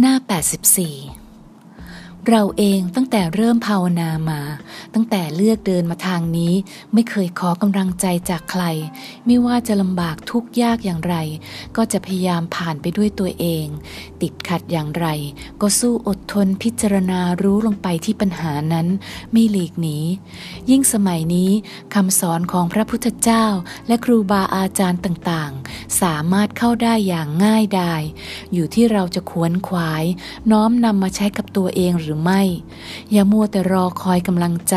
หน้า 84 เราเองตั้งแต่เริ่มภาวนามา ตั้งแต่เลือกเดินมาทางนี้ ไม่เคยขอกำลังใจจากใคร ไม่ว่าจะลำบากทุกยากอย่างไร ก็จะพยายามผ่านไปด้วยตัวเอง ติดขัดอย่างไร ก็สู้อดทนพิจารณารู้ลงไปที่ปัญหานั้น ไม่หลีกหนียิ่งสมัยนี้คำสอนของพระพุทธเจ้าและครูบาอาจารย์ต่างๆ สามารถเข้าได้อย่างง่ายดาย อยู่ที่เราจะขวนขวาย น้อมนำมาใช้กับตัวเองหรือรือไม่ อย่ามัวแต่รอคอยกำลังใจ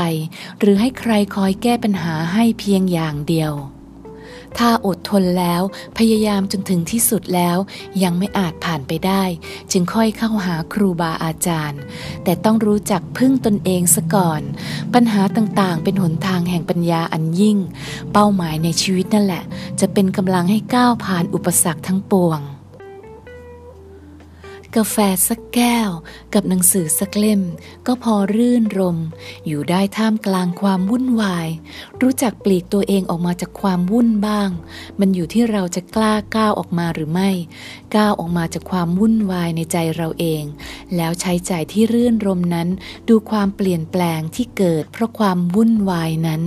หรือให้ใครคอยแก้ปัญหาให้เพียงอย่างเดียวถ้าอดทนแล้วพยายามจนถึงที่สุดแล้ว ยังไม่อาจผ่านไปได้ จึงค่อยเข้าหาครูบาอาจารย์ แต่ต้องรู้จักพึ่งตนเองซะก่อน ปัญหาต่างๆ เป็นหนทางแห่งปัญญาอันยิ่ง เป้าหมายในชีวิตนั่นแหละ จะเป็นกำลังให้ก้าวผ่านอุปสรรคทั้งปวง กาแฟสักแก้ว กับหนังสือสักเล่ม ก็พอรื่นรม อยู่ได้ท่ามกลางความวุ่นวาย รู้จักปลีกตัวเองออกมาจากความวุ่นบ้าง มันอยู่ที่เราจะกล้าก้าวออกมาหรือไม่ ก้าวออกมาจากความวุ่นวายในใจเราเอง แล้วใช้ใจที่รื่นรมนั้น ดูความเปลี่ยนแปลงที่เกิดเพราะความวุ่นวายนั้น